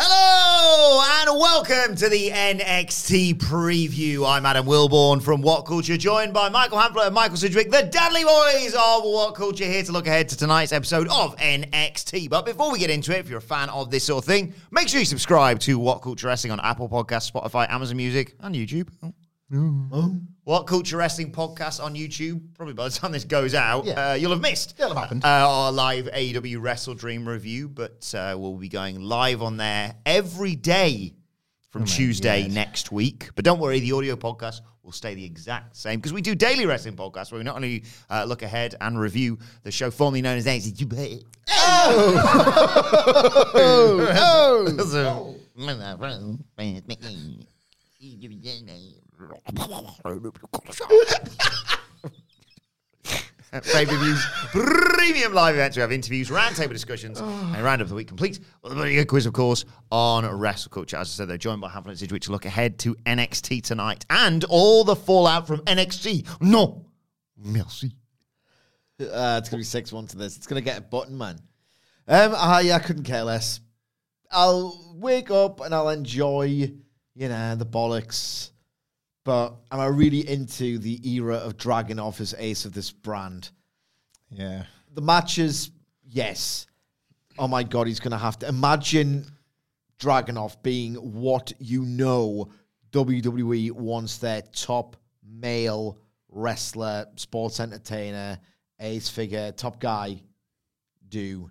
Hello and welcome to the NXT preview. I'm Adam Wilbourn from What Culture, joined by Michael Hamflett and Michael Sidgwick, the Dadley Boyz of What Culture, here to look ahead to tonight's episode of NXT. But before we get into it, if you're a fan of this sort of thing, make sure you subscribe to What Culture Wrestling on Apple Podcasts, Spotify, Amazon Music, and YouTube. Oh. What Culture Wrestling podcast on YouTube? Probably by the time this goes out, Yeah. uh, you'll have missed. It'll have happened. Uh, our live AEW Wrestle Dream review, but uh, we'll be going live on there every day from Tuesday next week. But don't worry, the audio podcast will stay the exact same because we do daily wrestling podcasts where we not only uh, look ahead and review the show formerly known as NXT. Oh! Pay per views, premium live events. We have interviews, roundtable discussions, and round of the week complete with a very quiz, of course, on wrestle culture. As I said, they're joined by Hamflett Sidgwick to look ahead to NXT tonight and all the fallout from NXT. No, merci. Uh, it's gonna be six one to this. It's gonna get a button, man. Um, I I couldn't care less. I'll wake up and I'll enjoy, you know, the bollocks. But am I really into the era of Dragunov as ace of this brand? Yeah. The matches, yes. Oh my god, he's gonna have to imagine Dragunov being what you know WWE wants their top male wrestler, sports entertainer, ace figure, top guy do.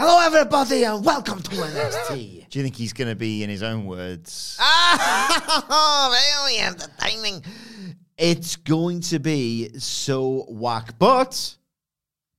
Hello, everybody, and welcome to NXT. Do you think he's going to be, in his own words, ah, very entertaining. It's going to be so whack, but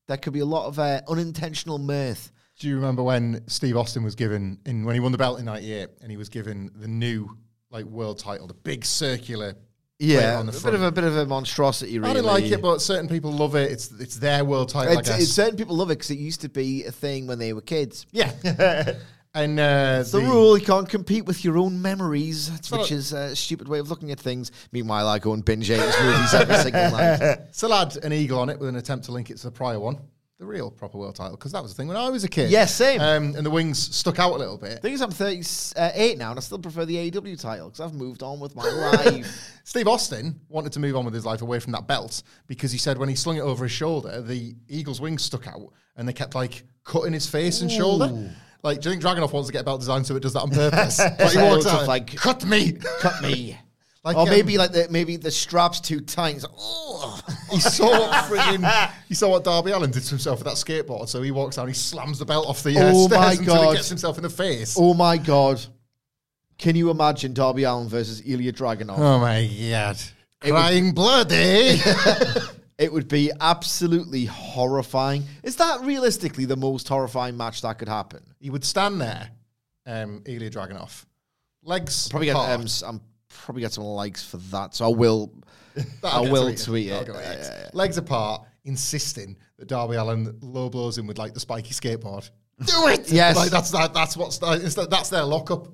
there could be a lot of uh, unintentional mirth. Do you remember when Steve Austin was given in when he won the belt in '98 and he was given the new like world title, the big circular plate Yeah, on the a bit of a bit of a monstrosity. Really, I didn't like it, but certain people love it. It's it's their world title, I It's, guess. it's, certain people love it because it used to be a thing when they were kids. yeah, and uh, It's the, the- rule. You can't compete with your own memories, which is a stupid way of looking at things. Meanwhile, I go and binge eight movies every single night. Still had an eagle on it with an attempt to link it to the prior one, the real proper world title, because that was the thing when I was a kid. Yeah, same. Um, and the wings stuck out a little bit. thing is, I'm 38 now, and I still prefer the AEW title because I've moved on with my life. Steve Austin wanted to move on with his life away from that belt because he said when he slung it over his shoulder, the eagle's wings stuck out and they kept like cutting his face and shoulder. Like, do you think Dragunov wants to get a belt designed so it does that on purpose? like, he walks out, like, cut me. Cut me. Like, or um, maybe like the maybe the straps too tight. He's like, "Ugh." He saw what friggin' he saw what Darby Allin did to himself with that skateboard, so he walks down, he slams the belt off the uh, Oh my until God. he gets himself in the face. oh my god! Can you imagine Darby Allin versus Ilya Dragunov? Oh my god. Crying blood, eh? It would be absolutely horrifying. Is that realistically the most horrifying match that could happen? he would stand there, um, Ilya Dragunov, legs Probably get um, I'm probably get some likes for that. So I will. I will tweeted. tweet it. That'll get Yeah, yeah, yeah. Legs apart, insisting that Darby Allin low blows him with like the spiky skateboard. Do it! Yes. like that's that, that's what's it's that- that's their lockup.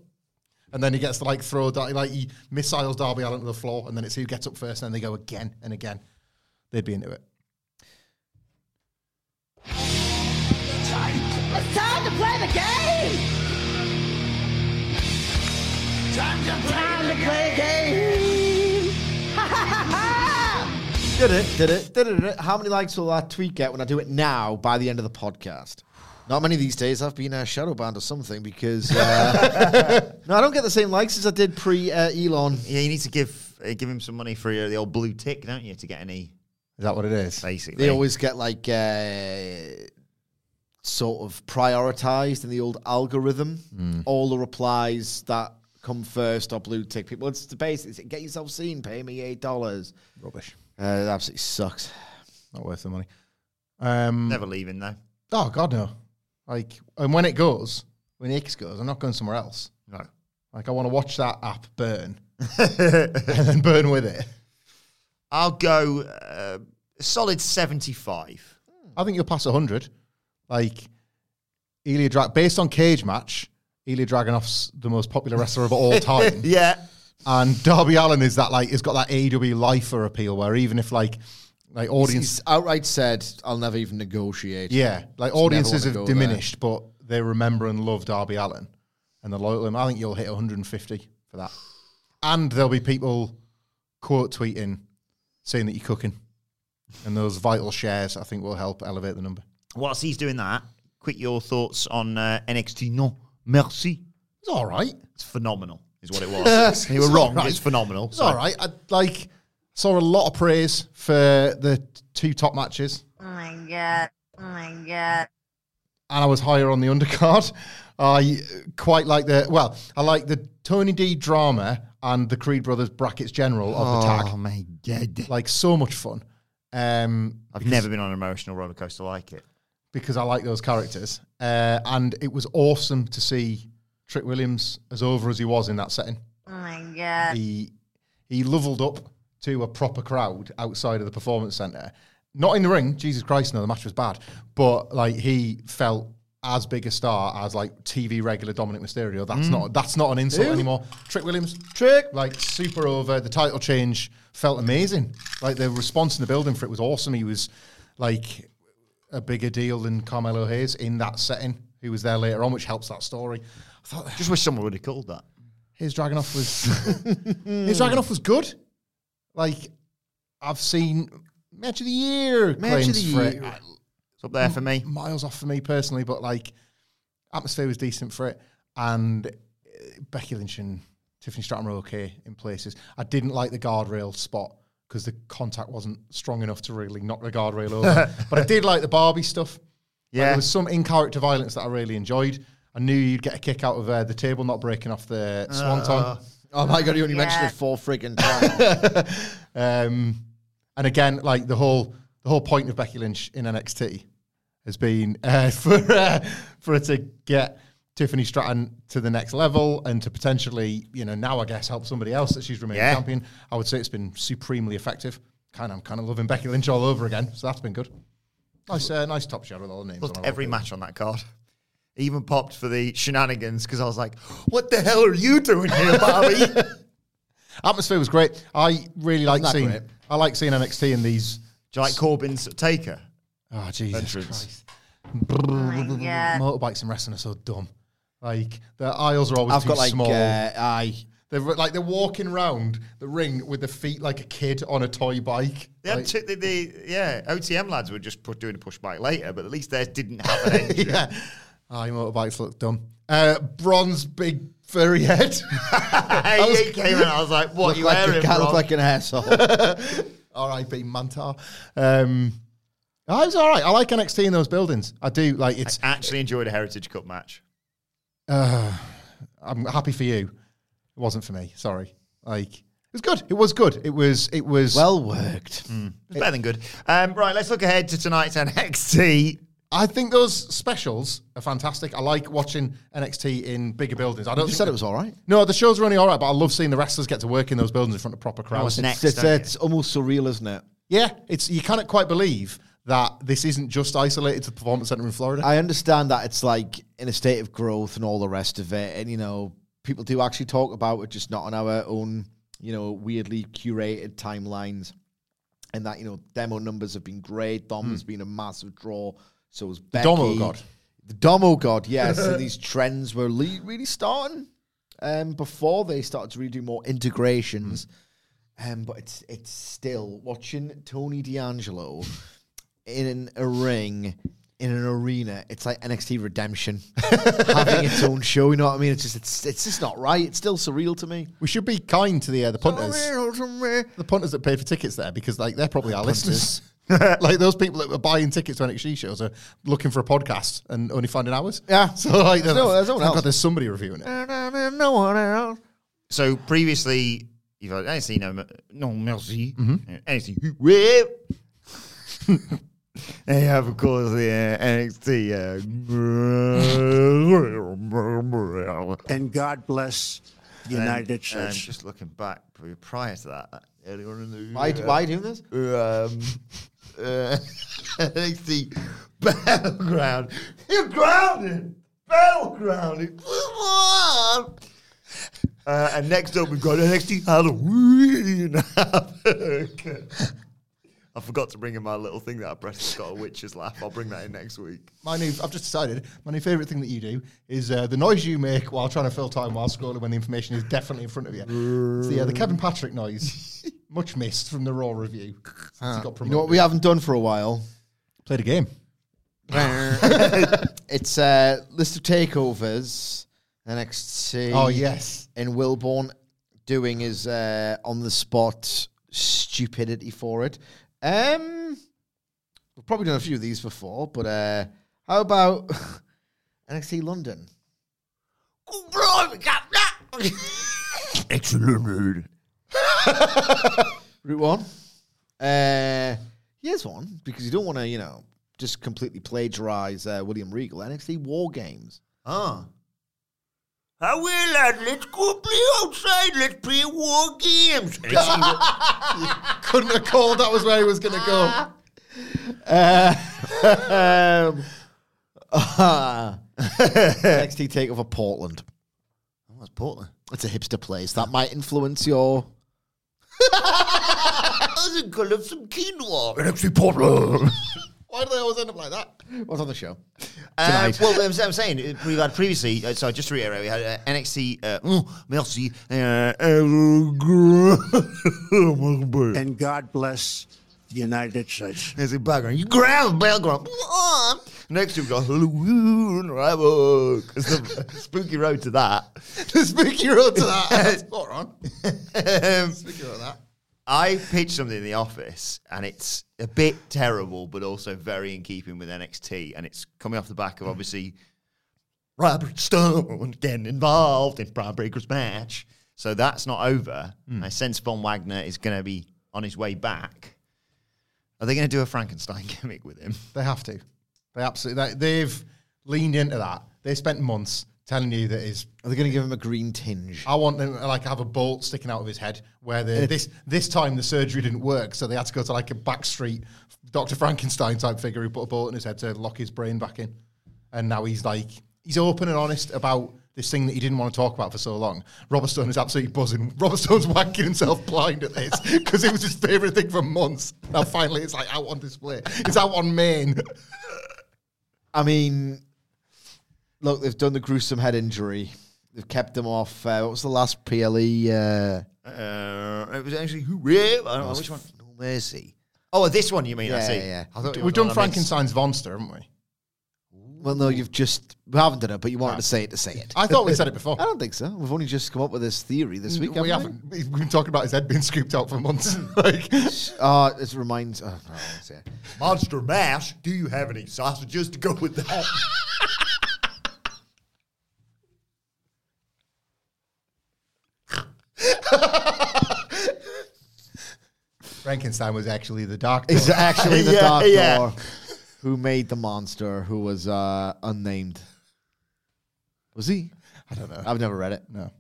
And then he gets to like throw Dar- like he missiles Darby Allin to the floor, and then it's who gets up first, and then they go again and again. They'd be into it. It's time to play the game! Did it? Did it? Did it? Did it? How many likes will that tweet get when I do it now by the end of the podcast? Not many these days. I've been uh, shadow banned or something because uh, no, I don't get the same likes as I did pre uh, Elon. Yeah, you need to give uh, give him some money for uh, the old blue tick, don't you, to get any Is that what it is? basically. They always get like uh, sort of prioritized in the old algorithm. All the replies that come first are blue tick people. It's the basics. Get yourself seen. Pay me eight dollars. Rubbish. Uh, it absolutely sucks. Not worth the money. Um, never leaving though. Oh God, no. Like, and when it goes, when X goes, I'm not going somewhere else. No. Like, I want to watch that app burn and then burn with it. I'll go uh, solid seventy-five. I think you'll pass 100. Like, Ilya Drag, based on Cage Match, Ilya Dragunov's the most popular wrestler of all time. Yeah. And Darby Allin is that, like, it's got that AEW lifer appeal where even if, like, like audience, He's outright said, "I'll never even negotiate." yeah, like Just audiences have wanna there. diminished, but they remember and love Darby Allin and they're loyal to him. I think you'll hit 150 for that. And there'll be people quote tweeting saying that you're cooking. And those vital shares, I think, will help elevate the number. Whilst he's doing that, quick your thoughts on uh, NXT No Merci. It's all right. It's phenomenal, is what it was. you were wrong. all right. It's phenomenal. It's all right. I like saw a lot of praise for the two top matches, Oh my god. Oh my god. and I was higher on the undercard. I quite like the well, I like the Tony D drama and the Creed Brothers brackets general of the tag. Oh my god! Like so much fun. Um, I've never been on an emotional roller coaster like it. Because I like those characters, uh, and it was awesome to see Trick Williams as over as he was in that setting. Oh my god. he he leveled up to a proper crowd outside of the performance center. Not in the ring, Jesus Christ, no, the match was bad. But like he felt as big a star as like TV regular Dominik Mysterio. That's not that's not an insult Who? anymore. Trick Williams, Trick. like super over. The title change felt amazing. Like the response in the building for it was awesome. He was like a bigger deal than Carmelo Hayes in that setting. Who was there later on, which helps that story. I thought Just wish someone would have called that. his Dragunov was his Dragunov was good. Like I've seen match of the year Match of the year. Uh, It's up there for me. Miles off for me personally, but like atmosphere was decent for it, and uh, Becky Lynch and Tiffany Stratton were okay in places. I didn't like the guardrail spot because the contact wasn't strong enough to really knock the guardrail over. but I did like the Barbie stuff. Like, Yeah. there was some in character violence that I really enjoyed. I knew you'd get a kick out of uh, the table not breaking off the swanton. Oh my god, you only mentioned it four friggin' times. Um, and again, like the whole the whole point of Becky Lynch in NXT has been uh, for uh, for her to get Tiffany Stratton to the next level and to potentially, you know, now I guess help somebody else that she's remaining Yeah. champion. I would say it's been supremely effective. Kind of, I'm kind of loving Becky Lynch all over again, so that's been good. Nice, uh, nice top shot with all the names. Loved on every match on that card. Even popped for the shenanigans because I was like, "What the hell are you doing here, Bobby?" Atmosphere was great. I really like seeing. great? I like seeing NXT in these. Do you like Corbin's taker? Oh Jesus Entrance. Christ! Oh. Motorbikes and wrestling are so dumb. Like the aisles are always I've too got like, small. uh, I. they're like they're walking around the ring with the feet like a kid on a toy bike. They had Like- two, the, the yeah OTM lads were just put, doing a push bike later, but at least theirs didn't have an engine. yeah. Aye, motorbikes look dumb. Uh, bronze big furry head. hey, he came in. I was like, "What Look you like wearing, a cat, bro?" look like an asshole. R.I.P. Mantar. Um, I was all right. I like NXT in those buildings. I do. Like it's. Actually, enjoyed a Heritage Cup match. Uh, I'm happy for you. It wasn't for me. Sorry. Like it was good. It was good. It was. It was. well worked. It's better than good. Um, right, let's look ahead to tonight's NXT. I think those specials are fantastic. I like watching NXT in bigger buildings. I don't You said that- it was all right. No, the shows are only all right, but I love seeing the wrestlers get to work in those buildings in front of proper crowds. what's next? It's, don't it's almost surreal, isn't it? Yeah, it's you cannot quite believe that this isn't just isolated to the performance center in Florida. I understand that it's like in a state of growth and all the rest of it, and you know, people do actually talk about it, just not on our own, you know, weirdly curated timelines. And that you know, demo numbers have been great. Dom has been a massive draw. So was Becky. Domo God. The Domo God, yes. and these trends were le- really starting. um, before they started to really do more integrations. Um, but it's it's still watching Tony D'Angelo in a ring in an arena. It's like NXT Redemption having its own show. You know what I mean? It's just it's it's just not right. It's still surreal to me. We should be kind to the uh, the punters, the punters that paid for tickets there because like they're probably our listeners. like those people that were buying tickets to NXT shows are looking for a podcast and only finding ours. Yeah. So like, There's no- there's no one else. God there's somebody reviewing it. no one else. So previously, you've had NXT no, no mercy, Mm-hmm. NXT whip. They have, of course, the uh, NXT. Uh, and God bless the United and, States. um, just looking back prior to that, earlier on in the Why why are you doing this? um, uh, NXT battleground. You're grounded. Battleground. Uh, and next up, we've got NXT Halloween. I forgot to bring in my little thing that I pressed. It's got a witch's laugh. I'll bring that in next week. My new, I've just decided, my new favourite thing that you do is uh, the noise you make while trying to fill time while scrolling when the information is definitely in front of you. It's the, uh, the Kevin Patrick noise. Much missed from the Raw review. Since he got You know what we haven't done for a while? Played a game. It's uh, list of takeovers. NXT. Oh, yes. And Wilbourn doing his uh, on the spot stupidity for it. Um, we've probably done a few of these before, but uh, how about NXT London? Excellent. Route one. Uh, here's one because you don't want to, you know, just completely plagiarize uh, William Regal. NXT War Games. Ah. I will, lad. Let's go play outside. Let's play war games. Couldn't have called that was where he was going to go. um, NXT Takeover Portland. What's Portland? It's a hipster place that might influence your. I think I'll have some quinoa. NXT Portland. Why do they always end up like that? What's on the show? Uh, Tonight. well, I'm, I'm saying uh, we had previously. Uh, so just to reiterate, we had uh, NXT. Uh, oh, merci. Uh, and God bless the United States. There's a background. You grab background. Next we've got Halloween Havoc. It's the spooky road to that. the spooky road to that. That's spot on. Um, Spooky road to that. I pitched something in the office, and it's a bit terrible, but also very in keeping with NXT. And it's coming off the back of obviously Robert Stone getting involved in Bron Breakker's match. So that's not over. Hmm. I sense Von Wagner is going to be on his way back. Are they going to do a Frankenstein gimmick with him? They have to. They absolutely. They, they've leaned into that. They spent months telling you that is. Are they going to give him a green tinge? I want them to like have a bolt sticking out of his head. Where the, this this time the surgery didn't work, so they had to go to like a backstreet Doctor Frankenstein type figure who put a bolt in his head to lock his brain back in. And now he's like he's open and honest about this thing that he didn't want to talk about for so long. Robert Stone is absolutely buzzing. Robert Stone's wanking himself blind at this because it was his favorite thing for months. Now finally it's like out on display. It's out on main. I mean, look, they've done the gruesome head injury. They've kept him off. Uh, what was the last PLE? Uh, Uh, it was actually who? I don't know which one. No Mercy. Oh, this one you mean? I Yeah, see. yeah. I We've done the one I missed. Frankenstein's monster, haven't we? Well, no, you've just we haven't done it, but you wanted to say it to say it. I thought we said it before. I don't think so. We've only just come up with this theory this week. we haven't haven't. We've been talking about his head being scooped out for months. like, Oh, it reminds. Oh, no. Monster Mash. Do you have any sausages to go with that? Frankenstein was actually the doctor. It's actually the Yeah, doctor yeah. who made the monster, who was uh, unnamed. Was he? I don't know. I've never read it. no.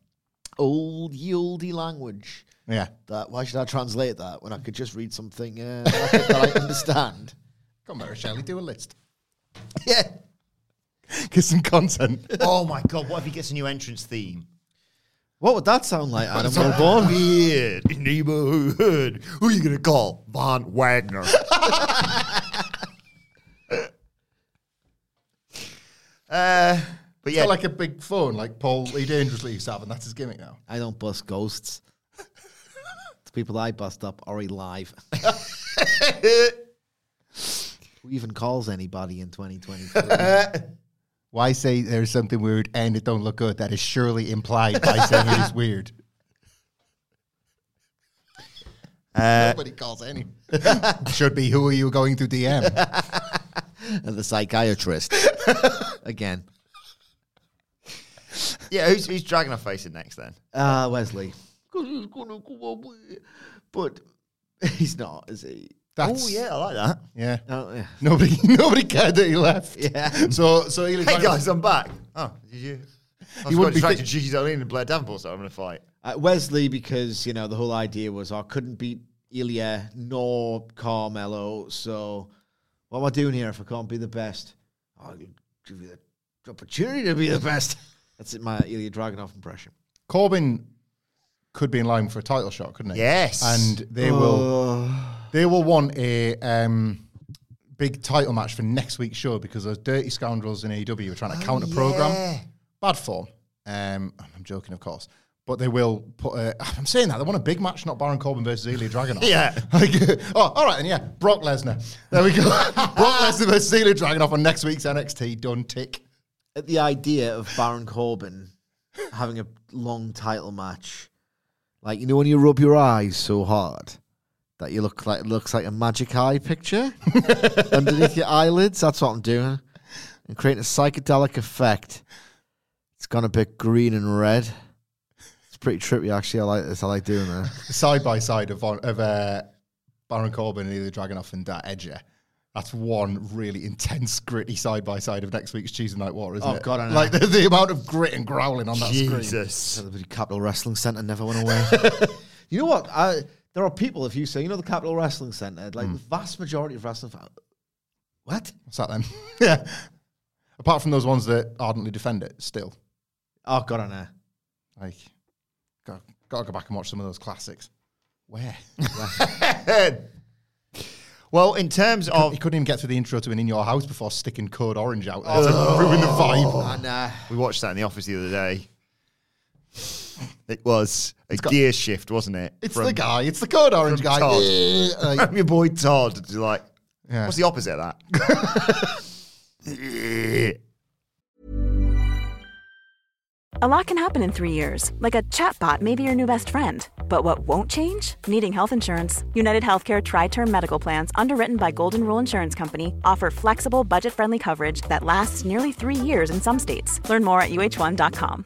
Old oldie language. Yeah. That why should I translate that when I could just read something uh, that, I, that I understand? Come on, Shelley, do a list. Yeah. Get some content. oh my god! What if he gets a new entrance theme? What would that sound like, Adam Wilbourn? Weird neighborhood. Who are you gonna call? Von Wagner. uh, But yeah, like a big phone, like Paul Lee Dangerously used to have, and that's his gimmick now. I don't bust ghosts. the people I bust up are alive. Who even calls anybody in 2023? Why say there's something weird and it don't look good? That is surely implied by saying it is weird. Nobody calls any. Should be who are you going to DM? the psychiatrist. Again. yeah. Who's, who's Dragunov facing next then? Uh, Wes Lee. But he's not, is he? That's, Oh yeah, I like that. yeah. Oh, yeah. Nobody, nobody cared that he left. Yeah. So, so Eli Hey guys, I'm back. Oh, did you? I was wouldn't quite be distracted. fit- Gigi Dolin and Blair Davenport, so I'm going to fight. Uh, Wes Lee, because, you know, the whole idea was I couldn't beat Ilya nor Carmelo. So what am I doing here if I can't be the best? I'll give you the opportunity to be the best. That's it, my Ilya Dragunov impression. Corbin could be in line for a title shot, couldn't he? Yes. And they will they will want a um, big title match for next week's show because those dirty scoundrels in AEW are trying to counter program. Bad form. Um, I'm joking, of course. But they will put. A, I'm saying that they want a big match, not Baron Corbin versus Ilya Dragunov. Yeah. Like, oh, all right then. Yeah, Brock Lesnar. There we go. Brock Lesnar versus Ilya Dragunov on next week's NXT. Done. Tick. At the idea of Baron Corbin having a long title match, like you know when you rub your eyes so hard that you look like it looks like a magic eye picture underneath your eyelids. That's what I'm doing, and creating a psychedelic effect. It's gone a bit green and red. It's pretty trippy, actually. I like this. I like doing that. side by side of of uh, Baron Corbin and either Dragunov and uh, Edger. That's one really intense, gritty side by side of next week's Tuesday Night War, isn't Oh, it? God, I know. Like the, the amount of grit and growling on that screen. Jesus. So the Capitol Wrestling Centre never went away. you know what? I, there are people, if you say, you know, the Capitol Wrestling Centre, like hmm. the vast majority of wrestling fans. What? What's that then? yeah. Apart from those ones that ardently defend it, still. Oh, God, I know. Like, got, got to go back and watch some of those classics. Where? Well, in terms he of couldn't even get through the intro to an In Your House before sticking Code Orange out there to oh. ruin the vibe. I know. We watched that in the office the other day. It was a got- gear shift, wasn't it? It's From- the guy. It's the Code Orange guy. Todd. Like, From your boy Todd. to like, Yeah. what's the opposite of that? A lot can happen in three years, like a chatbot may be your new best friend. But what won't change? Needing health insurance. United Healthcare Tri Term Medical Plans, underwritten by Golden Rule Insurance Company, offer flexible, budget friendly coverage that lasts nearly three years in some states. Learn more at uh1.com.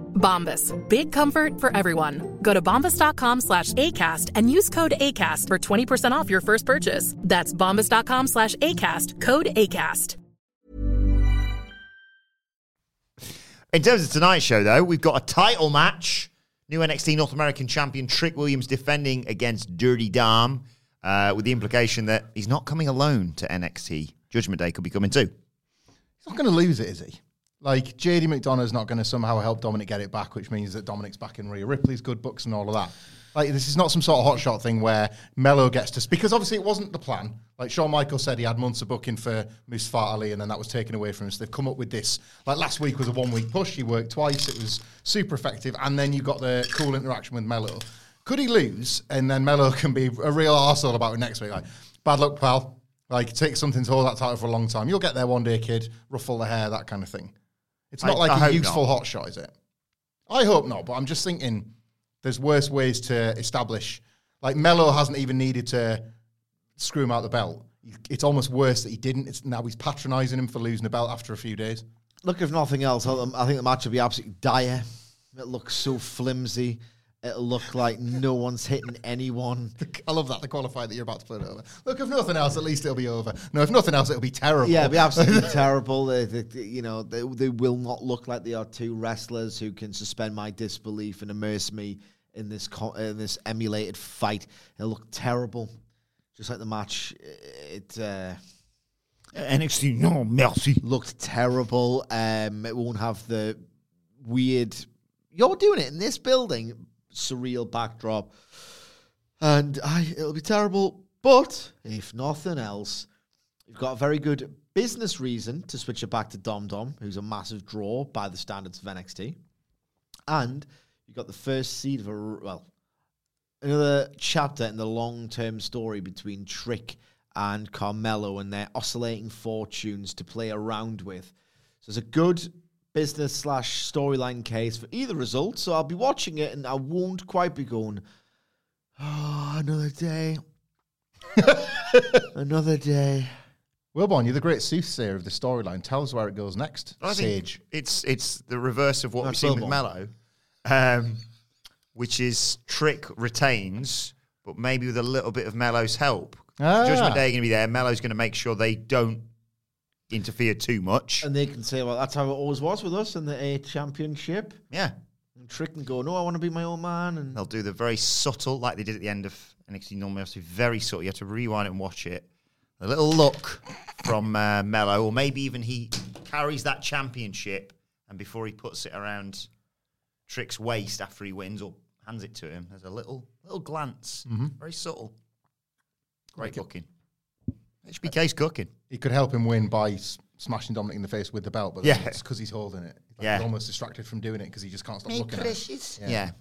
Bombas. Big comfort for everyone. Go to bombas.com slash ACAST and use code ACAST for 20% off your first purchase. That's bombas.com slash ACAST. Code ACAST. In terms of tonight's show, though, we've got a title match. New NXT North American champion Trick Williams defending against Dirty Dom, uh, with the implication that he's not coming alone to NXT. Judgment Day could be coming too. He's not going to lose it, is he? Like JD McDonagh's not going to somehow help Dominik get it back, which means that Dominik's back in Rhea Ripley's good books and all of that. Like this is not some sort of hotshot thing where Melo gets to because obviously it wasn't the plan. Like Shawn Michaels said, he had months of booking for Mustafa Ali, and then that was taken away from us. They've come up with this. Like last week was a one week push. He worked twice. It was super effective, and then you got the cool interaction with Melo. Could he lose, and then Melo can be a real arsehole about it next week? Like bad luck, pal. Like take something to hold that title for a long time. You'll get there one day, kid. Ruffle the hair, that kind of thing. It's not I- like I a useful not. hot shot, is it? I hope not, but I'm just thinking there's worse ways to establish. Like Melo hasn't even needed to screw him out the belt. it's almost worse that he didn't. It's now he's patronising him for losing the belt after a few days. Look, if nothing else, I think the match will be absolutely dire. It looks so flimsy. It'll look like no one's hitting anyone. I love that the qualifier that you're about to put it over. Look, if nothing else, at least it'll be over. No, if nothing else, it'll be terrible. Yeah, it'll be absolutely terrible. They, they- they- you know, they, they will not look like they are two wrestlers who can suspend my disbelief and immerse me in this co- in this emulated fight. It'll look terrible, just like the match. It uh, NXT, no mercy. looked terrible. Um, it won't have the weird. You're doing it in this building, surreal backdrop, and I, it'll be terrible. But if nothing else, you've got a very good business reason to switch it back to Dom Dom, who's a massive draw by the standards of NXT, and you've got the first seed of a, well, another chapter in the long-term story between Trick and Carmelo and their oscillating fortunes to play around with. So it's a good business slash storyline case for either result. So I'll be watching it and I won't quite be going, oh, another day. another day. Wilbourn, you're the great soothsayer of the storyline. Tell us where it goes next. I Sage. it's it's the reverse of what That's we've seen with Wilbourn. Melo, um, which is Trick retains, but maybe with a little bit of Melo's help. Ah. Judgment Day are going to be there. Melo's going to make sure they don't interfere too much. And they can say, well, that's how it always was with us in the A championship. yeah, And Trick can go, no, I want to be my own man. And they'll do the very subtle, like they did at the end of NXT Normally, obviously very subtle. You have to rewind it and watch it. A little look from uh, Melo, or maybe even he carries that championship, and before he puts it around Trick's waist after he wins or hands it to him, there's a little little glance, very subtle. Great booking. HBK's cooking. He could help him win by s- smashing Dominik in the face with the belt, but Yeah. yeah. it's because he's holding it. Like Yeah. He's almost distracted from doing it because he just can't stop looking at it. Yeah.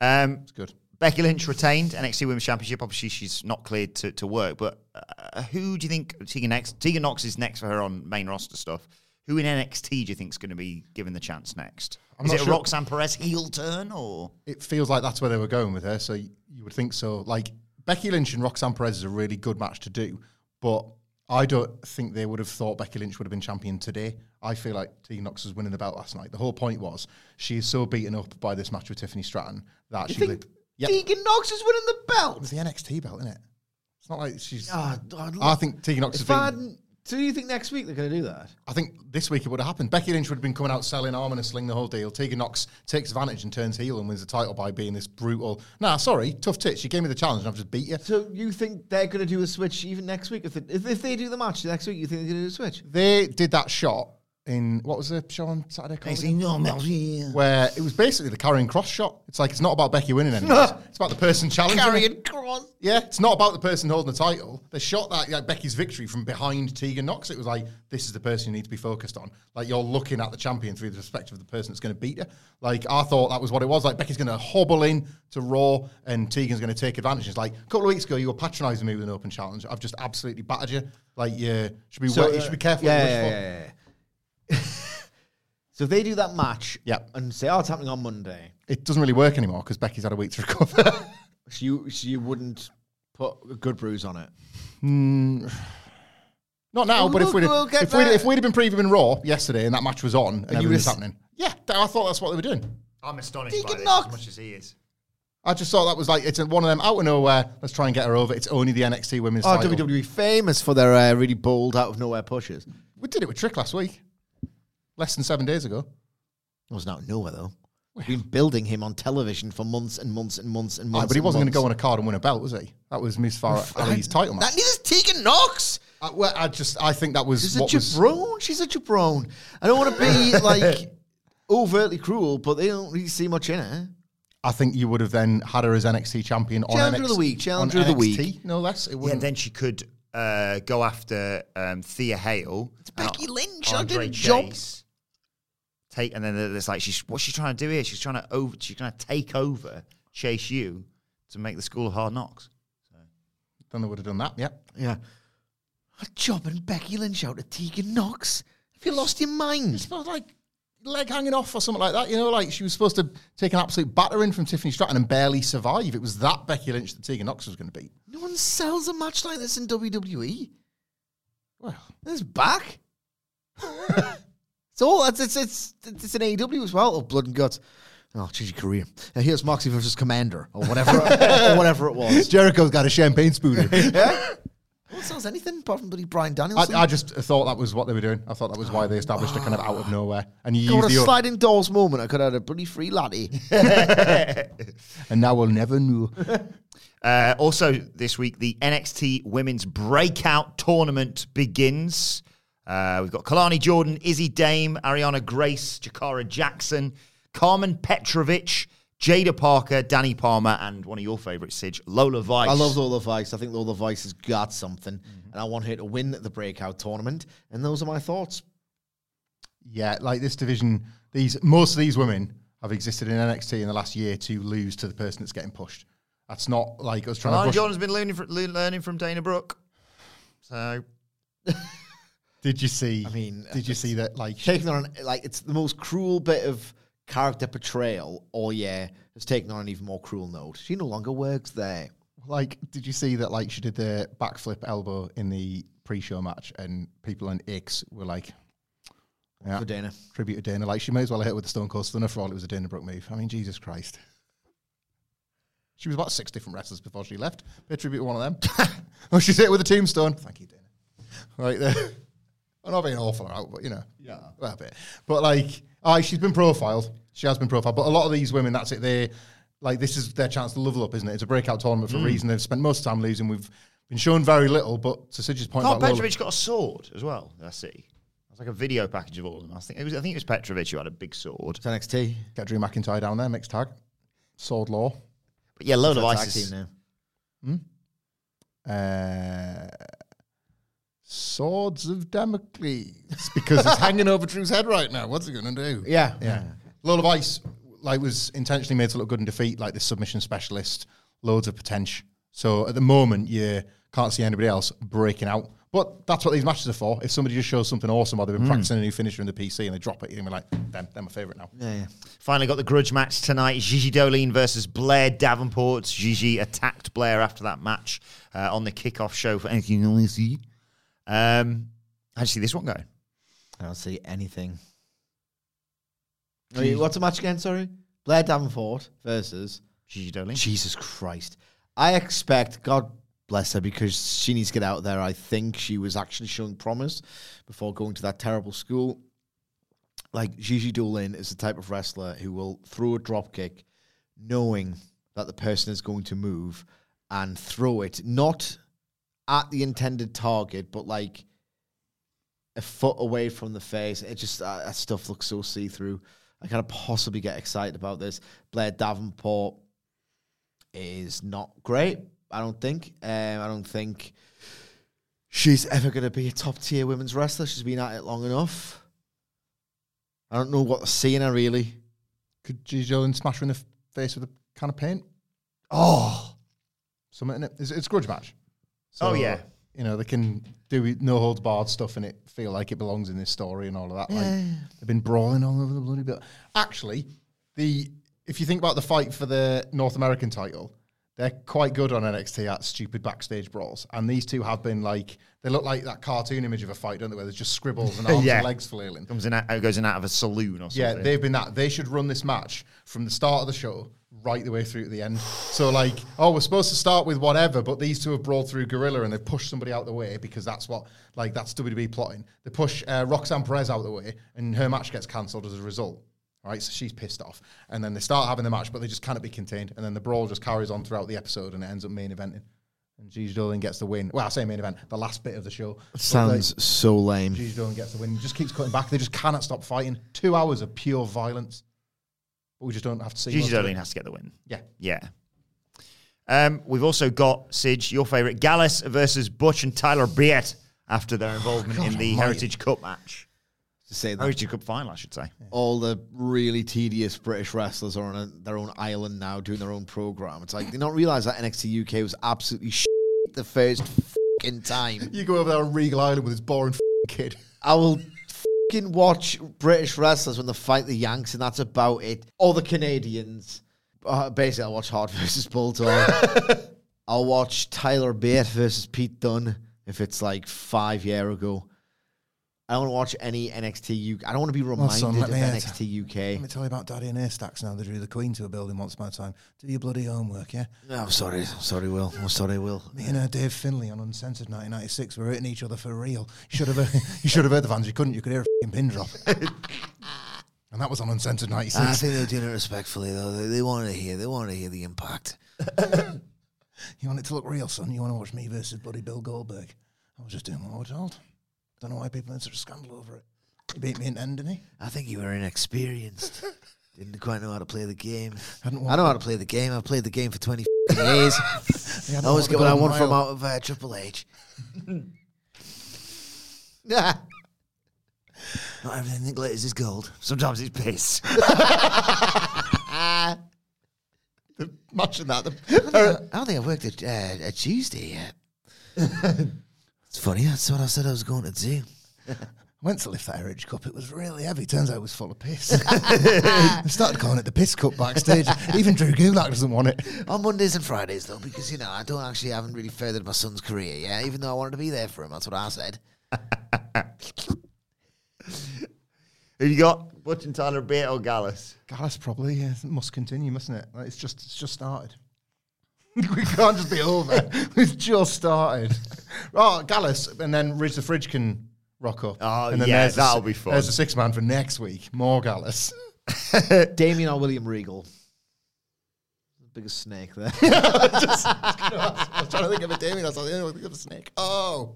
Um, It's good. Becky Lynch retained NXT Women's Championship. Obviously, she's not cleared to, to work. But uh, who do you think Tegan next? Tegan Knox is next for her on main roster stuff. Who in NXT do you think is going to be given the chance next? I'm is not it a sure. Roxanne Perez heel turn or? It feels like that's where they were going with her, so y- you would think so. Like Becky Lynch and Roxanne Perez is a really good match to do, but I don't think they would have thought Becky Lynch would have been champion today. I feel like Tegan Knox was winning the belt last night. The whole point was she is so beaten up by this match with Tiffany Stratton that you she. think li- Yep. Tegan Knox is winning the belt? It's the NXT belt, isn't it? It's not like she's. I'd think Tegan Knox has If I been. Hadn't- do you think next week they're going to do that? I think this week it would have happened. Becky Lynch would have been coming out selling arm and a sling the whole deal. Tegan Knox takes advantage and turns heel and wins the title by being this brutal. Nah, sorry, tough tits. You gave me the challenge and I've just beat you. So you think they're going to do a switch even next week? If, they, if, if they do the match next week, you think they're going to do a switch? They did that shot in what was the show on Saturday? called? Where it was basically the carrying cross shot. It's like it's not about Becky winning anymore. it's about the person challenging. Carrying cross. Yeah, it's not about the person holding the title. They shot that like Becky's victory from behind Tegan Knox. It was like this is the person you need to be focused on. Like you're looking at the champion through the perspective of the person that's going to beat her. Like I thought that was what it was. Like Becky's going to hobble in to Raw and Tegan's going to take advantage. It's like a couple of weeks ago you were patronising me with an open challenge. I've just absolutely battered you. Like you should be So, you should be careful. Yeah, yeah, so if they do that match Yep. and say, oh, it's happening on Monday, It doesn't really work anymore because Becky's had a week to recover. so you, so you wouldn't put a good bruise on it. Not now, We'll- but if we'll- we'd we'll get if we'd there. if we'd have been previewing Raw yesterday and that match was on and, you everything would was have- happening, yeah, th- I thought that's what they were doing. I'm astonished Tegan by this Knox. as much as he is. I just thought that was like it's one of them out of nowhere. Let's try and get her over. It's only the NXT Women's Oh, title. WWE famous for their uh, really bold, out of nowhere pushes. We did it with Trick last week, less than seven days ago. It wasn't out of nowhere though. We've been building him on television for months and months and months and Aye, months. but he wasn't going to go on a card and win a belt, was he? That was Mustafa Ali's title match. That needs Tegan Knox. I, well, I just I think that was She's a what was. She's a jabron. I don't want to be like overtly cruel, but they don't really see much in her. I think you would have then had her as NXT champion on Challenger NXT, of the week, challenger of the week. no less. It Yeah, wouldn't. then she could uh, go after um, Thea Hale. It's Becky Lynch. I did a job. Chase. Take and then there's like she's what's she trying to do here? She's trying to over. She's trying to take over Chase U to make the School of Hard Knocks. So. Then they would have done that. Yeah. Yeah. A job and Becky Lynch out of Tegan Knox. Have you lost your mind? It's about like leg hanging off or something like that. You know, like she was supposed to take an absolute battering from Tiffany Stratton and barely survive. It was that Becky Lynch that Tegan Knox was going to beat. No one sells a match like this in WWE. Well, It's back. it's all it's it's it's it's an AEW as well. Oh, blood and guts. Oh, change your career. Now here's Moxie versus Commander or whatever or whatever it was. Jericho's got a champagne spoon. yeah. No one sells anything apart from bloody Bryan Danielson. I, I just thought that was what they were doing. I thought that was why they established it kind of out of nowhere. And you Got a sliding doors moment. I could have had a bloody free laddie. and now we'll never know. Uh, also, this week, the NXT Women's Breakout Tournament begins. Uh, we've got Kelani Jordan, Izzy Dame, Ariana Grace, Jakara Jackson, Karmen Petrovic, Jaida Parker, Dani Palmer, and one of your favorites, Sidge, Lola Vice. I love Lola Vice. I think Lola Vice has got something, and I want her to win the breakout tournament. And those are my thoughts. Yeah, like this division, these most of these women have existed in NXT in the last year to lose to the person that's getting pushed. That's not like us trying Kelani to. Rush. Jordan's been learning, fr- le- learning from Dana Brooke. So, Did you see? I mean, uh, did you see that? Like, taking on like it's the most cruel bit of character portrayal. Oh yeah, has taken on an even more cruel note. She no longer works there. like, did you see that? Like, she did the backflip elbow in the pre-show match, and people in X were like, "Yeah, For Dana. tribute to Dana." Like, she may as well have hit with the Stone Cold Stunner for all it was a Dana Brooke move. I mean, Jesus Christ. She was about six different wrestlers before she left. Pay tribute to one of them. oh, she's hit it with a tombstone. Thank you, Dana. Right there. I'm not being awful out, but you know, yeah, a bit. But like, aye, she's been profiled. She has been profiled. But a lot of these women, that's it. They like this is their chance to level up, isn't it? It's a breakout tournament for a reason. They've spent most of the time losing. We've been shown very little, but to Sidge's point Carl about Lola- Petrovic got a sword as well. I see. It's like a video package of all of them. I think it was. I think it was Petrovic who had a big sword. It's NXT. get Drew McIntyre down there, mixed tag, sword law. But yeah, Lola It's a Vice tag team now. Uh, Swords of Damocles because it's hanging over Drew's head right now. What's he going to do? Yeah, yeah. Lola Vice like was intentionally made to look good in defeat, like this submission specialist, loads of potential. So at the moment, you can't see anybody else breaking out. But that's what these matches are for. If somebody just shows something awesome or they've been practicing a new finisher in the PC and they drop it, you're gonna be like, them, they're my favourite now. Yeah, yeah. Finally got the grudge match tonight. Gigi Dolin versus Blair Davenport. Gigi attacked Blair after that match uh, on the kickoff show for anything you only see. Um, you see this one going? I don't see anything. Wait, what's the match again? Sorry, Blair Davenport versus Gigi Dolin. Jesus Christ. I expect God bless her because she needs to get out there. I think she was actually showing promise before going to that terrible school. Like Gigi Dolin is the type of wrestler who will throw a drop kick knowing that the person is going to move and throw it not at the intended target, but like a foot away from the face. It just uh, that stuff looks so see through. I can't possibly get excited about this. Blair Davenport is not great. I don't think. Um, I don't think she's ever going to be a top tier women's wrestler. She's been at it long enough. I don't know what to see in her really. Could Gigi Dolin smash her in the face with a can of paint? Oh, Something in it. It's, it's a grudge match. Oh, yeah. You know, they can do no holds barred stuff and it feel like it belongs in this story and all of that. Like, they've been brawling all over the bloody bit. Actually, the if you think about the fight for the North American title, they're quite good on NXT at stupid backstage brawls. And these two have been like they look like that cartoon image of a fight, don't they? Where there's just scribbles and arms Yeah. and legs flailing. comes in, out, goes in out of a saloon or something. Yeah, they've been that. They should run this match from the start of the show right the way through to the end. So, like, oh, we're supposed to start with whatever, but these two have brawled through Gorilla and they've pushed somebody out the way because that's what, like, that's WWE plotting. They push uh, Roxanne Perez out the way and her match gets cancelled as a result. Right, so she's pissed off, and then they start having the match, but they just cannot be contained, and then the brawl just carries on throughout the episode, and it ends up main eventing, and Gigi Dolin gets the win. Well, I say main event, the last bit of the show. But, like, Sounds so lame. Gigi Dolin gets the win. Just keeps cutting back. They just cannot stop fighting. Two hours of pure violence. But we just don't have to see. Gigi most of Dolin it. has to get the win. Yeah. Yeah. Um, we've also got Sidge, your favourite, Gallus versus Butch and Tyler Bate after their involvement in the Heritage Cup match. To say that Heritage Cup final, I should say. all the really tedious British wrestlers are on a, their own island now doing their own program. It's like they don't realize that NXT UK was absolutely shit the first fucking time. You go over there on Regal Island with this boring f***ing kid. I will fucking watch British wrestlers when they fight the Yanks, and that's about it. Or the Canadians. Uh, basically, I'll watch Hart versus Bulldog. I'll watch Tyler Bate versus Pete Dunne if it's like five year ago. I don't want to watch any NXT UK. I don't want to be reminded son, of NXT UK. Let me tell you about Daddy and Haystacks now. They drew the Queen to a building once upon a time. Do your bloody homework, yeah? No, I'm sorry. I'm sorry, Will. I'm sorry, Will. Me and uh, Dave Finlay on Uncensored 1996 were hitting each other for real. You should have heard, you should have heard the fans. You couldn't. You could hear a fucking pin drop. and that was on Uncensored 96. I think they're doing it respectfully, though. They, they want to hear. They wanted to hear the impact. You want it to look real, son? You want to watch me versus bloody Bill Goldberg? I was just doing what I was told. Don't know why people had such a scandal over it. He beat me in end, didn't he? I think you were inexperienced. Didn't quite know how to play the game. Hadn't I know how to play the game. I've played the game for 20 f***ing years. I always get what I want from out of uh, Triple H. Not everything that glitters is gold. Sometimes it's piss. Imagine that. I don't think I, I don't think I've worked at, uh, at Tuesday yet. It's funny. That's what I said I was going to do. Went to lift that Heritage Cup. It was really heavy. Turns out it was full of piss. I started calling it the piss cup backstage. Even Drew Gulak doesn't want it. On Mondays and Fridays, though, because, you know, I don't actually haven't really furthered my son's career, yeah, even though I wanted to be there for him. That's what I said. Who you got? Watching Tyler Bate or Gallus? Gallus probably yeah, it must continue, mustn't it? Like, it's just it's just started. we can't just be oh, over. We've just started. Oh, Gallus, and then Ridge the Fridge can rock up. Oh, and then yeah, there's that'll si- be fun. There's a six man for next week. More Gallus. Damien or William Regal? Biggest snake there. Just- I was trying to think of a Damien. I was like, the only one think of a snake. Oh.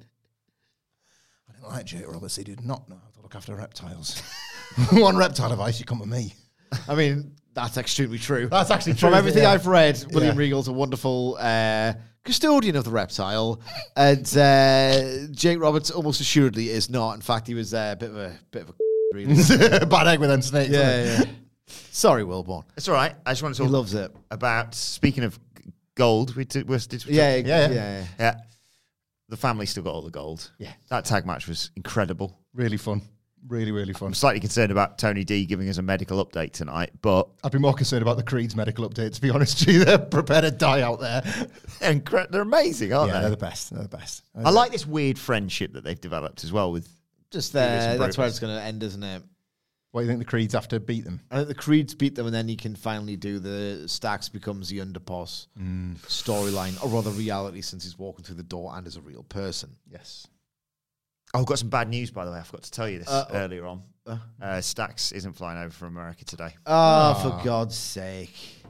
I didn't like Jake Roberts. He did not know how to look after reptiles. One reptile advice, you come with me. I mean, that's extremely true. That's actually true. From everything yeah. I've read, William Yeah. Regal's a wonderful uh, custodian of the reptile, and uh, Jake Roberts almost assuredly is not. In fact, he was uh, a bit of a bit of a really. Bad egg with them snakes. yeah, yeah. Sorry, Wilbourn. It's all right. I just want to He loves it. about, speaking of gold, we did, was, did we Yeah, talk- yeah, yeah. yeah. yeah. The family still got all the gold. Yeah. That tag match was incredible. Really fun. Really, really fun. I'm slightly concerned about Tony D giving us a medical update tonight, but I'd be more concerned about the Creed's medical update, to be honest with you. They're prepared to die out there. they're, incre- they're amazing, aren't yeah, they? they're the best. They're the best. I like this weird friendship that they've developed as well with Just Previous there. That's where it's going to end, isn't it? What do you think the Creeds have to beat them? I think the Creeds beat them, and then he can finally do the Stacks becomes the underboss mm. storyline, or rather reality, since he's walking through the door and is a real person. Yes. Oh, I've got some bad news, by the way. I forgot to tell you this Uh-oh. earlier on. Uh, uh Stax isn't flying over from America today. Oh, for ah. God's sake!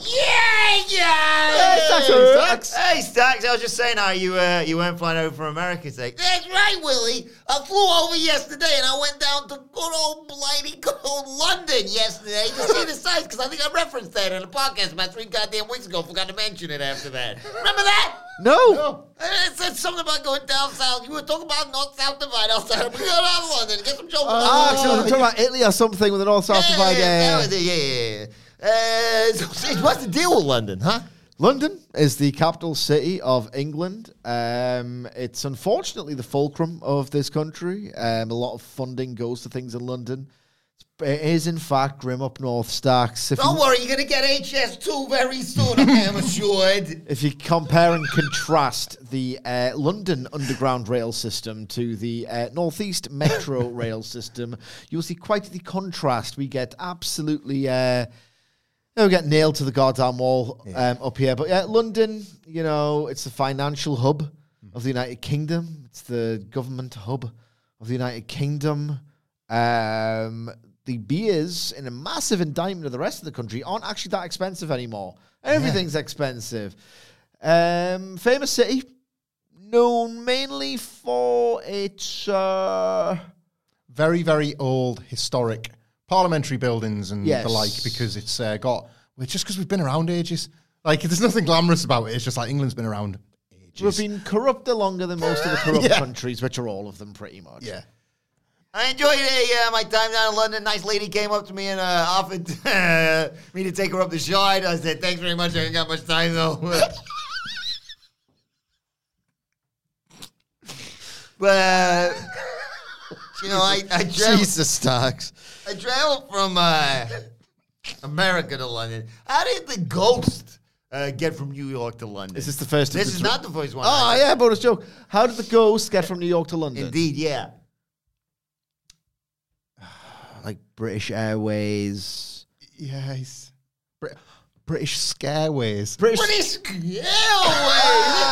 Yeah, yeah. Hey, Stax. Hey, Stax. I was just saying how you uh, you weren't flying over from America today. That's right, Willie. I flew over yesterday and I went down to good old blighty good old London yesterday to see the sights because I think I referenced that in a podcast about three goddamn weeks ago. Forgot to mention it after that. Remember that? No, I said something about going down south. You were talking about north south divide. I was like, we go down to London, get some joke. Ah, so we're talking about Italy or something with the North South divide. Yeah, yeah, yeah, yeah, yeah, yeah. Uh, so, what's the deal with London, huh? London is the capital city of England. Um, it's unfortunately the fulcrum of this country. Um, a lot of funding goes to things in London. It is, in fact, grim up north, Stacks. If Don't you, worry, you're gonna get HS2 very soon, I am assured. if you compare and contrast the uh, London Underground rail system to the uh, Northeast Metro rail system, you'll see quite the contrast. We get absolutely. Uh, we get nailed to the goddamn wall um, up here. But yeah, London, you know, it's the financial hub of the United Kingdom. It's the government hub of the United Kingdom. Um, the beers, in a massive indictment of the rest of the country, aren't actually that expensive anymore. Everything's expensive. Um, famous city, known mainly for its. Uh, Very, very old, historic parliamentary buildings and Yes. the like because it's uh, got, well, just because we've been around ages. Like, there's nothing glamorous about it. It's just like England's been around ages. we've been corrupt longer than most of the corrupt Yeah. countries, which are all of them pretty much. yeah. I enjoyed uh, my time down in London. Nice lady came up to me and uh, offered me to take her up the shard. I said, thanks very much. I ain't got much time, though. but, uh, you know, I, I traveled, Jesus, Stacks. I traveled from uh, America to London. How did the ghost uh, get from New York to London? This is this the first? of This is not the first one. Oh yeah, bonus joke. How did the ghost get from New York to London? Indeed, yeah. Like British Airways. Yes. Brit- British Scareways. British. British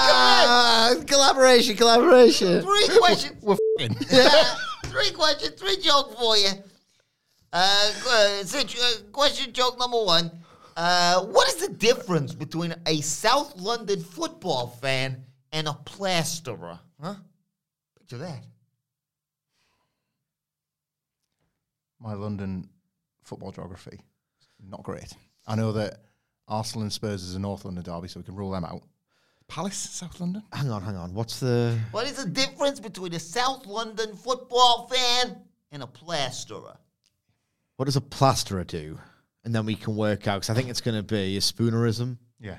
Ah, collaboration, collaboration. Three questions. We're f***ing. three questions. Three jokes for you. Uh, uh, situ- uh, question joke number one. Uh, what is the difference between a South London football fan and a plasterer? Huh? Picture that. My London football geography, not great. I know that Arsenal and Spurs is a North London derby, so we can rule them out. Palace, South London? Hang on, hang on. What's the? What is the difference between a South London football fan and a plasterer? What does a plasterer do? And then we can work out. Because I think it's going to be a spoonerism. Yeah.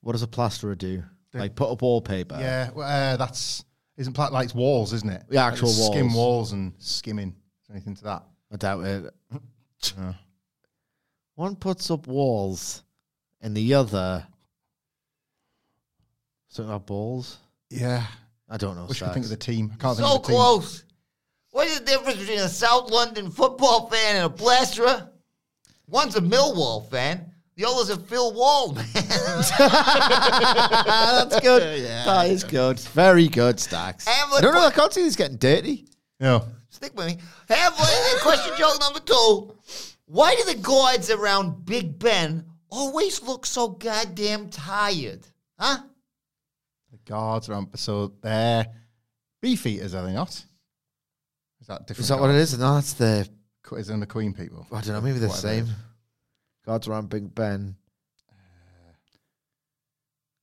What does a plasterer do? Like put up wallpaper. Yeah, well, uh, that's isn't pla- like walls, isn't it? The actual Like Skim walls. walls and skimming. Is there anything to that? I doubt it. No. One puts up walls, and the other something about balls. Yeah. I don't know. Wish I could think of the team. I can't So think of the team. close. What is the difference between a South London football fan and a plasterer? One's a Millwall fan. The other's a Phil Wall man. That's good. That is good. Very good, Stacks. And I don't know. I can't see this getting dirty. No. Stick with me. Have uh, question joke number two. Why do the guards around Big Ben always look so goddamn tired? Huh? The guards are on. So they're beef eaters, are they not? Is that different? Is that what it is? No, that's the. is? Is it the Queen people? I don't know. Maybe the Whatever it same. is. Gods around Big Ben.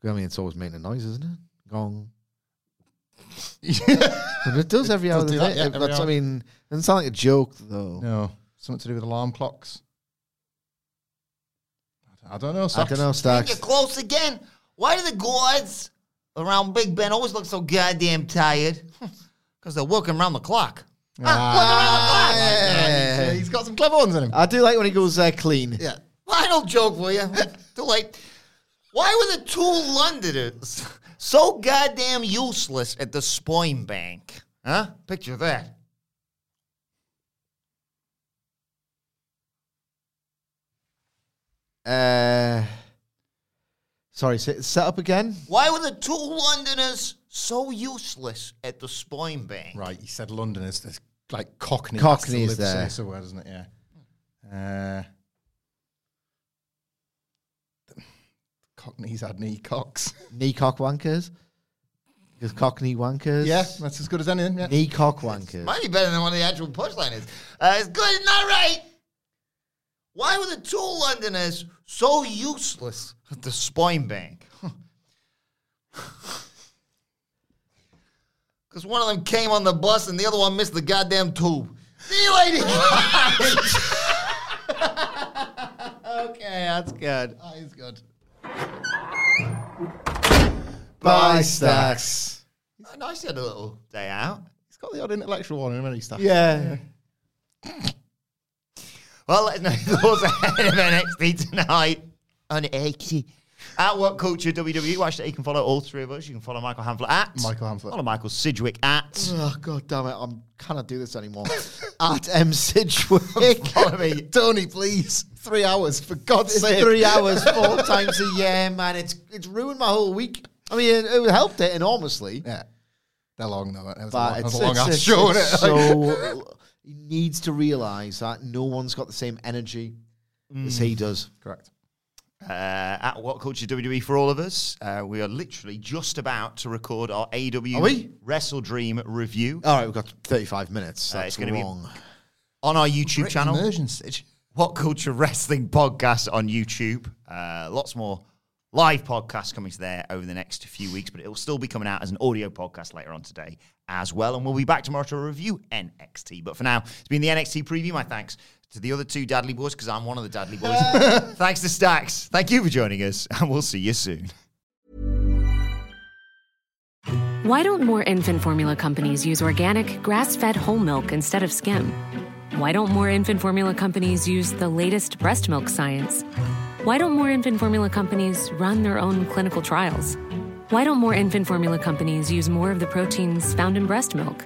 Uh. I mean, it's always making a noise, isn't it? Gong. But it does every It hour. of the do that, day. yeah, every That's, I hour. mean, it doesn't sound like a joke though. No. Something to do with alarm clocks? I don't know. I Stacks. don't know, You're close again. Why do the guards around Big Ben always look so goddamn tired? Because they're working around the clock. Ah, yeah. yeah, he's got some clever ones in him. I do like when he goes uh, clean. Yeah. Final joke for you. Too late. Why were the two Londoners so goddamn useless at the Spoin Bank? Huh? Picture that. Uh, sorry, set, set up again. Why were the two Londoners so useless at the Spoin Bank? Right, you said London is this, like Cockney. Cockney That's is the live there. say somewhere, doesn't it? Yeah. Uh, Cockneys had knee cocks. Knee cock wankers. Because cockney wankers. yeah, that's as good as anything. Yeah. Knee cock wankers. Might be better than one of the actual punchliners. Uh, it's good, not right. Why were the two Londoners so useless at the Spoin Bank? Because one of them came on the bus and the other one missed the goddamn tube. See you later. Okay, that's good. Ah, he's good. Bye, Stacks. nice to have a little day out. He's got the odd intellectual one in him, stuff. Yeah. Well, let's know your thoughts ahead of NXT tonight on NXT. At What Culture WWE. Watch that. You can follow all three of us. You can follow Michael Hamflett at Michael Hamflett. Follow Michael Sidgwick at. Oh, God damn it. I cannot do this anymore. At M. Sidgwick. Follow me. Tony, please. Three hours, for God's It's sake. three hours, four times a year, man. It's it's ruined my whole week. I mean, it, it helped it enormously. Yeah. They're long, though. That was a long, it's, a long it's, ass it's- show, it's it? so he needs to realize that no one's got the same energy as he mm. does. Correct. Uh, at What Culture WWE for all of us. Uh, we are literally just about to record our AEW we? Wrestle Dream review All right, we've got 35 minutes. Uh, That's it's gonna be- on our YouTube Great channel. immersion. What Culture Wrestling Podcast on YouTube. Uh, lots more live podcasts coming to there over the next few weeks, but it will still be coming out as an audio podcast later on today as well. And we'll be back tomorrow to review NXT. But for now, it's been the NXT preview. My thanks to the other two Dadley boys because I'm one of the Dadley boys. thanks to Stacks. Thank you for joining us, and we'll see you soon. Why don't more infant formula companies use organic, grass fed whole milk instead of skim? Why don't more infant formula companies use the latest breast milk science? Why don't more infant formula companies run their own clinical trials? Why don't more infant formula companies use more of the proteins found in breast milk?